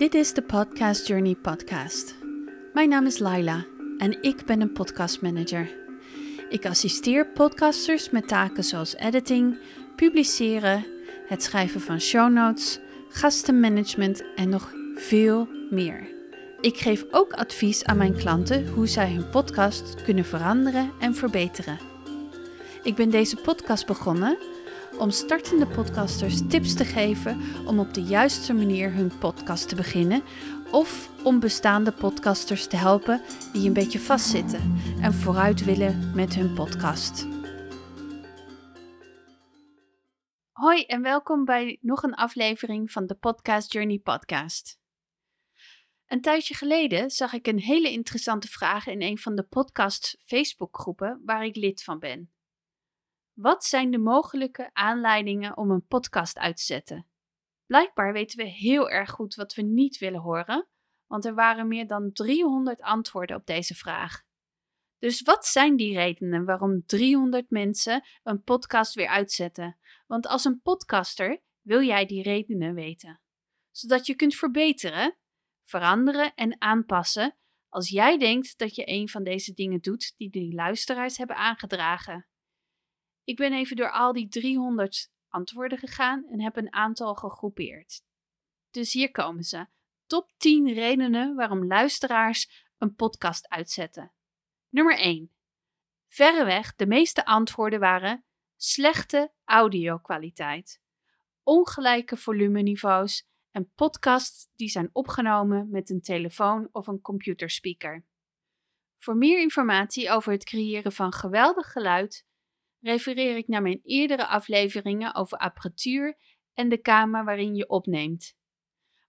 Dit is de Podcast Journey podcast. Mijn naam is Laila en ik ben een podcastmanager. Ik assisteer podcasters met taken zoals editing, publiceren, het schrijven van show notes, gastenmanagement en nog veel meer. Ik geef ook advies aan mijn klanten hoe zij hun podcast kunnen veranderen en verbeteren. Ik ben deze podcast begonnen om startende podcasters tips te geven om op de juiste manier hun podcast te beginnen of om bestaande podcasters te helpen die een beetje vastzitten en vooruit willen met hun podcast. Hoi en welkom bij nog een aflevering van de Podcast Journey podcast. Een tijdje geleden zag ik een hele interessante vraag in een van de podcast Facebookgroepen waar ik lid van ben. Wat zijn de mogelijke aanleidingen om een podcast uit te zetten? Blijkbaar weten we heel erg goed wat we niet willen horen, want er waren meer dan 300 antwoorden op deze vraag. Dus wat zijn die redenen waarom 300 mensen een podcast weer uitzetten? Want als een podcaster wil jij die redenen weten, zodat je kunt verbeteren, veranderen en aanpassen als jij denkt dat je een van deze dingen doet die de luisteraars hebben aangedragen. Ik ben even door al die 300 antwoorden gegaan en heb een aantal gegroepeerd. Dus hier komen ze. Top 10 redenen waarom luisteraars een podcast uitzetten. Nummer 1. Verreweg de meeste antwoorden waren slechte audio-kwaliteit, ongelijke volumeniveaus en podcasts die zijn opgenomen met een telefoon of een computerspeaker. Voor meer informatie over het creëren van geweldig geluid refereer ik naar mijn eerdere afleveringen over apparatuur en de kamer waarin je opneemt.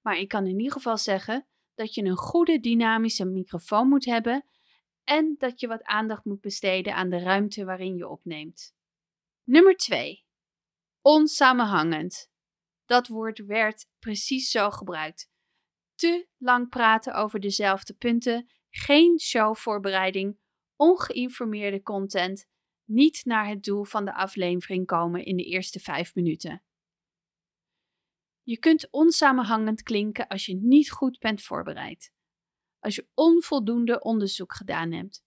Maar ik kan in ieder geval zeggen dat je een goede dynamische microfoon moet hebben en dat je wat aandacht moet besteden aan de ruimte waarin je opneemt. Nummer 2. Onsamenhangend. Dat woord werd precies zo gebruikt. Te lang praten over dezelfde punten, geen showvoorbereiding, ongeïnformeerde content niet naar het doel van de aflevering komen in de eerste vijf minuten. Je kunt onsamenhangend klinken als je niet goed bent voorbereid. Als je onvoldoende onderzoek gedaan hebt.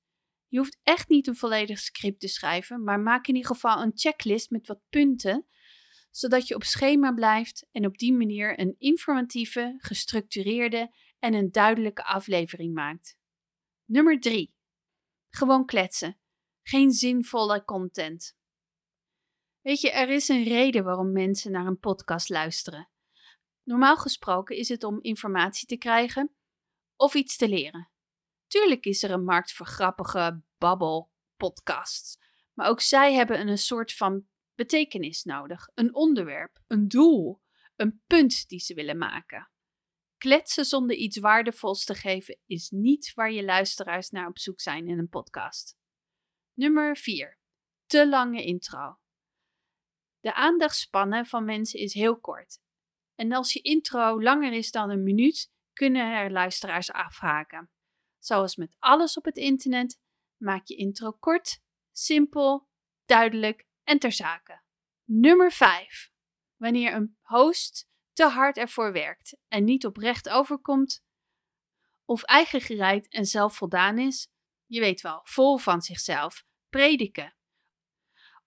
Je hoeft echt niet een volledig script te schrijven, maar maak in ieder geval een checklist met wat punten, zodat je op schema blijft en op die manier een informatieve, gestructureerde en een duidelijke aflevering maakt. Nummer 3. Gewoon kletsen geen zinvolle content. Weet je, er is een reden waarom mensen naar een podcast luisteren. Normaal gesproken is het om informatie te krijgen of iets te leren. Tuurlijk is er een markt voor grappige babbel-podcasts, maar ook zij hebben een soort van betekenis nodig, een onderwerp, een doel, een punt die ze willen maken. Kletsen zonder iets waardevols te geven is niet waar je luisteraars naar op zoek zijn in een podcast. Nummer 4. Te lange intro. De aandachtspannen van mensen is heel kort. En als je intro langer is dan een minuut, kunnen er luisteraars afhaken. Zoals met alles op het internet, maak je intro kort, simpel, duidelijk en ter zake. Nummer 5. Wanneer een host te hard ervoor werkt en niet oprecht overkomt, of eigengereid en zelfvoldaan is, je weet wel, vol van zichzelf, prediken.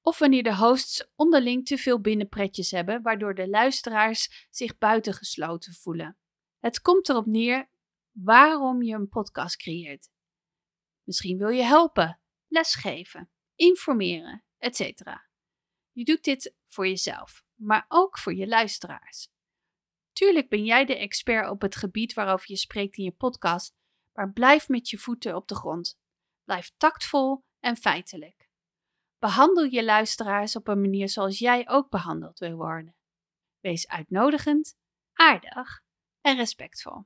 Of wanneer de hosts onderling te veel binnenpretjes hebben, waardoor de luisteraars zich buitengesloten voelen. Het komt erop neer waarom je een podcast creëert. Misschien wil je helpen, lesgeven, informeren, etc. Je doet dit voor jezelf, maar ook voor je luisteraars. Tuurlijk ben jij de expert op het gebied waarover je spreekt in je podcast, maar blijf met je voeten op de grond. Blijf tactvol en feitelijk. Behandel je luisteraars op een manier zoals jij ook behandeld wil worden. Wees uitnodigend, aardig en respectvol.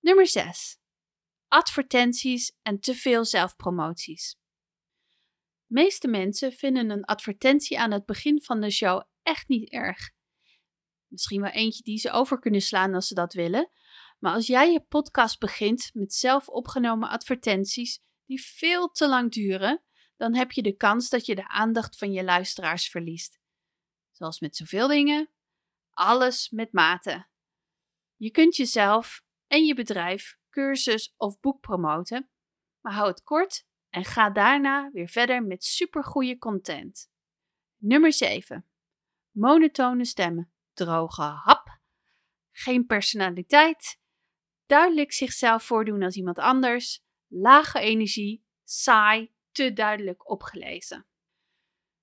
Nummer 6. Advertenties en te veel zelfpromoties. meeste mensen vinden een advertentie aan het begin van de show echt niet erg. Misschien wel eentje die ze over kunnen slaan als ze dat willen, maar als jij je podcast begint met zelf opgenomen advertenties, die veel te lang duren, dan heb je de kans dat je de aandacht van je luisteraars verliest. Zoals met zoveel dingen, alles met mate. Je kunt jezelf en je bedrijf, cursus of boek promoten, maar hou het kort en ga daarna weer verder met supergoeie content. Nummer 7. Monotone stemmen, droge hap, geen personaliteit, duidelijk zichzelf voordoen als iemand anders, lage energie, saai, te duidelijk opgelezen.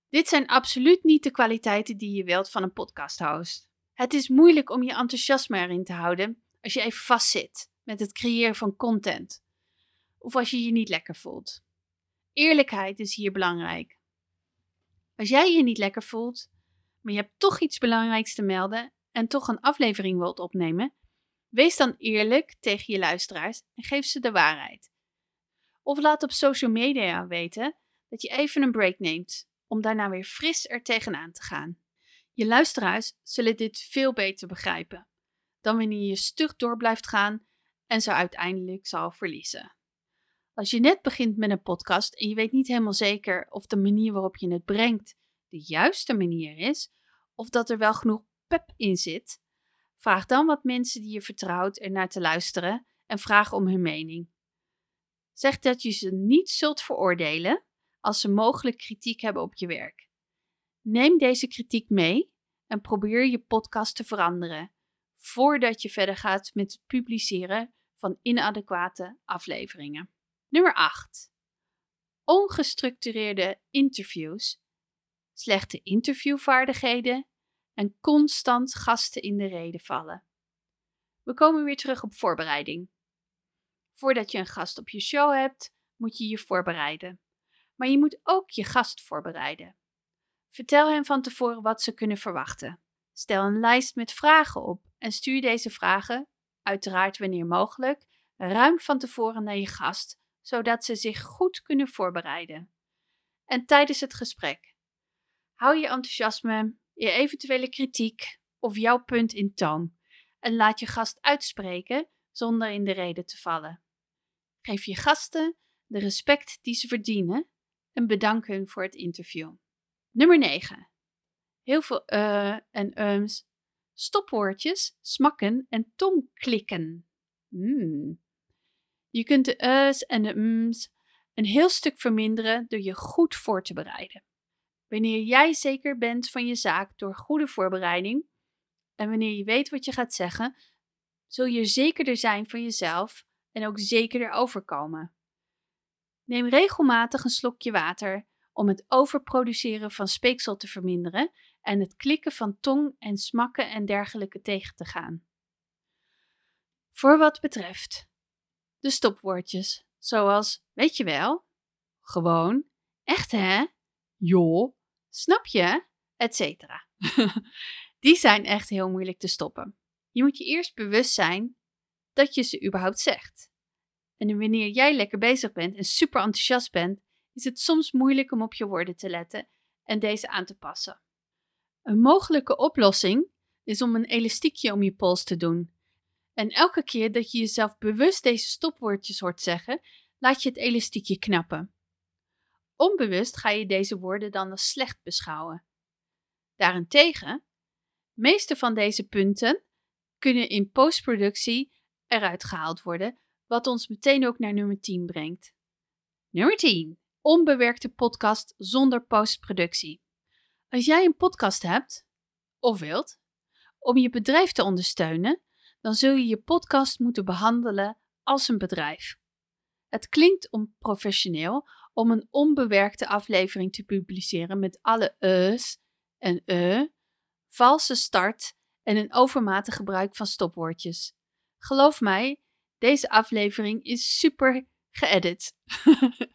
Dit zijn absoluut niet de kwaliteiten die je wilt van een podcasthost. Het is moeilijk om je enthousiasme erin te houden als je even vastzit met het creëren van content of als je je niet lekker voelt. Eerlijkheid is hier belangrijk. Als jij je niet lekker voelt, maar je hebt toch iets belangrijks te melden en toch een aflevering wilt opnemen, wees dan eerlijk tegen je luisteraars en geef ze de waarheid. Of laat op social media weten dat je even een break neemt om daarna weer fris er tegenaan te gaan. Je luisteraars zullen dit veel beter begrijpen dan wanneer je stug door blijft gaan en ze uiteindelijk zal verliezen. Als je net begint met een podcast en je weet niet helemaal zeker of de manier waarop je het brengt de juiste manier is, of dat er wel genoeg pep in zit, vraag dan wat mensen die je vertrouwt ernaar te luisteren en vraag om hun mening. Zeg dat je ze niet zult veroordelen als ze mogelijk kritiek hebben op je werk. Neem deze kritiek mee en probeer je podcast te veranderen voordat je verder gaat met het publiceren van inadequate afleveringen. Nummer 8. Ongestructureerde interviews, slechte interviewvaardigheden en constant gasten in de reden vallen. We komen weer terug op voorbereiding. Voordat je een gast op je show hebt, moet je je voorbereiden. Maar je moet ook je gast voorbereiden. Vertel hen van tevoren wat ze kunnen verwachten. Stel een lijst met vragen op en stuur deze vragen, uiteraard wanneer mogelijk, ruim van tevoren naar je gast, zodat ze zich goed kunnen voorbereiden. En tijdens het gesprek. Hou je enthousiasme, je eventuele kritiek of jouw punt in toon en laat je gast uitspreken zonder in de reden te vallen. Geef je gasten de respect die ze verdienen en bedank hun voor het interview. Nummer 9. Heel veel uh en ums, stopwoordjes, smakken en tongklikken. Mm. Je kunt de us en de ums een heel stuk verminderen door je goed voor te bereiden. Wanneer jij zeker bent van je zaak door goede voorbereiding en wanneer je weet wat je gaat zeggen, zul je zekerder zijn van jezelf en ook zekerder overkomen. Neem regelmatig een slokje water om het overproduceren van speeksel te verminderen en het klikken van tong en smakken en dergelijke tegen te gaan. Voor wat betreft de stopwoordjes, zoals weet je wel, gewoon, echt hè, joh, snap je, etc. Die zijn echt heel moeilijk te stoppen. Je moet je eerst bewust zijn dat je ze überhaupt zegt. En wanneer jij lekker bezig bent en super enthousiast bent, is het soms moeilijk om op je woorden te letten en deze aan te passen. Een mogelijke oplossing is om een elastiekje om je pols te doen. En elke keer dat je jezelf bewust deze stopwoordjes hoort zeggen, laat je het elastiekje knappen. Onbewust ga je deze woorden dan als slecht beschouwen. Daarentegen, meeste van deze punten kunnen in postproductie eruit gehaald worden, wat ons meteen ook naar nummer 10 brengt. Nummer 10. Onbewerkte podcast zonder postproductie. Als jij een podcast hebt, of wilt, om je bedrijf te ondersteunen, dan zul je je podcast moeten behandelen als een bedrijf. Het klinkt onprofessioneel om een onbewerkte aflevering te publiceren met alle e's en e, valse start en een overmatig gebruik van stopwoordjes. Geloof mij, deze aflevering is super geëdit.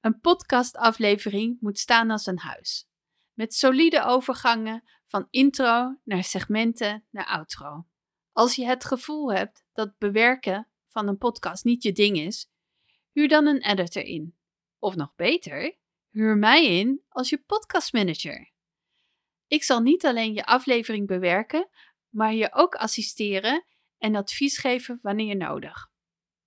een podcastaflevering moet staan als een huis, met solide overgangen van intro naar segmenten naar outro. Als je het gevoel hebt dat bewerken van een podcast niet je ding is, huur dan een editor in. Of nog beter, huur mij in als je podcastmanager. Ik zal niet alleen je aflevering bewerken, maar je ook assisteren en advies geven wanneer nodig.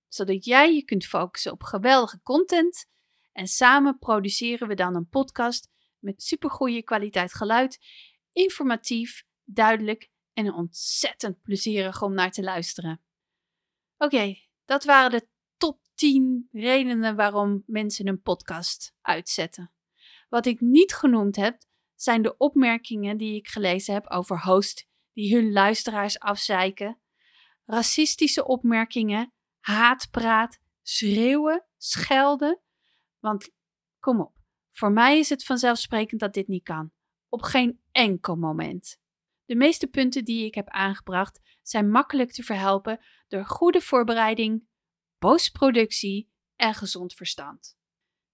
Zodat jij je kunt focussen op geweldige content en samen produceren we dan een podcast met supergoeie kwaliteit geluid, informatief, duidelijk en ontzettend plezierig om naar te luisteren. Oké, dat waren de top 10 redenen waarom mensen een podcast uitzetten. Wat ik niet genoemd heb, zijn de opmerkingen die ik gelezen heb over hosts die hun luisteraars afzeiken, racistische opmerkingen, haatpraat, schreeuwen, schelden. Want kom op, voor mij is het vanzelfsprekend dat dit niet kan. Op geen enkel moment. De meeste punten die ik heb aangebracht zijn makkelijk te verhelpen door goede voorbereiding, postproductie en gezond verstand.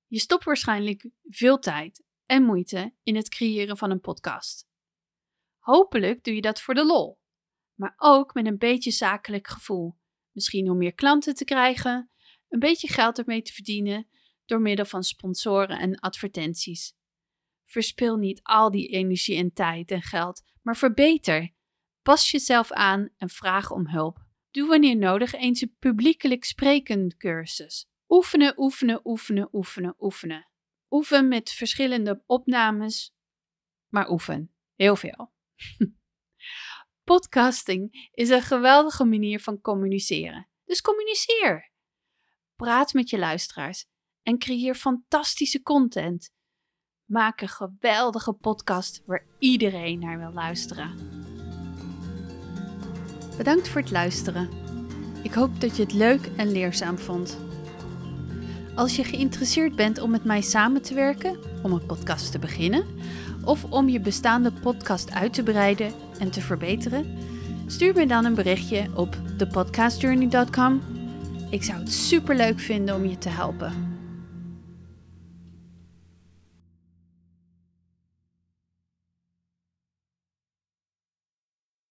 Je stopt waarschijnlijk veel tijd en moeite in het creëren van een podcast. Hopelijk doe je dat voor de lol, maar ook met een beetje zakelijk gevoel. Misschien om meer klanten te krijgen, een beetje geld ermee te verdienen door middel van sponsoren en advertenties. Verspil niet al die energie en tijd en geld, maar verbeter. Pas jezelf aan en vraag om hulp. Doe wanneer nodig eens een publiekelijk spreken cursus. Oefenen, oefenen, oefenen, oefenen, oefenen. Oefen met verschillende opnames, maar oefen. Heel veel. Podcasting is een geweldige manier van communiceren. Dus communiceer. Praat met je luisteraars en creëer fantastische content. Maak een geweldige podcast waar iedereen naar wil luisteren. Bedankt voor het luisteren. Ik hoop dat je het leuk en leerzaam vond. Als je geïnteresseerd bent om met mij samen te werken, om een podcast te beginnen, of om je bestaande podcast uit te breiden en te verbeteren, stuur me dan een berichtje op thepodcastjourney.com. Ik zou het super leuk vinden om je te helpen.